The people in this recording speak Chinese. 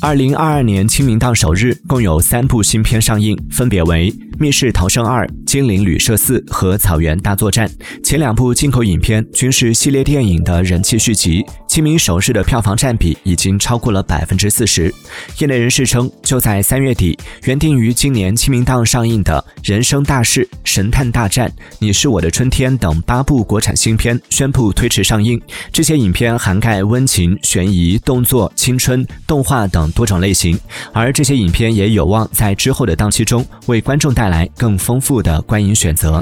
二零二二年清明档首日，共有三部新片上映，分别为《密室逃生二》《精灵旅社四》和《草原大作战》。前两部进口影片均是系列电影的人气续集。清明首日的票房占比已经超过了百分之四十。业内人士称，就在三月底，原定于今年清明档上映的《人生大事》《神探大战》《你是我的春天》等八部国产新片宣布推迟上映。这些影片涵盖温情、悬疑、动作、青春、动画等多种类型，而这些影片也有望在之后的档期中为观众带带来更丰富的观影选择。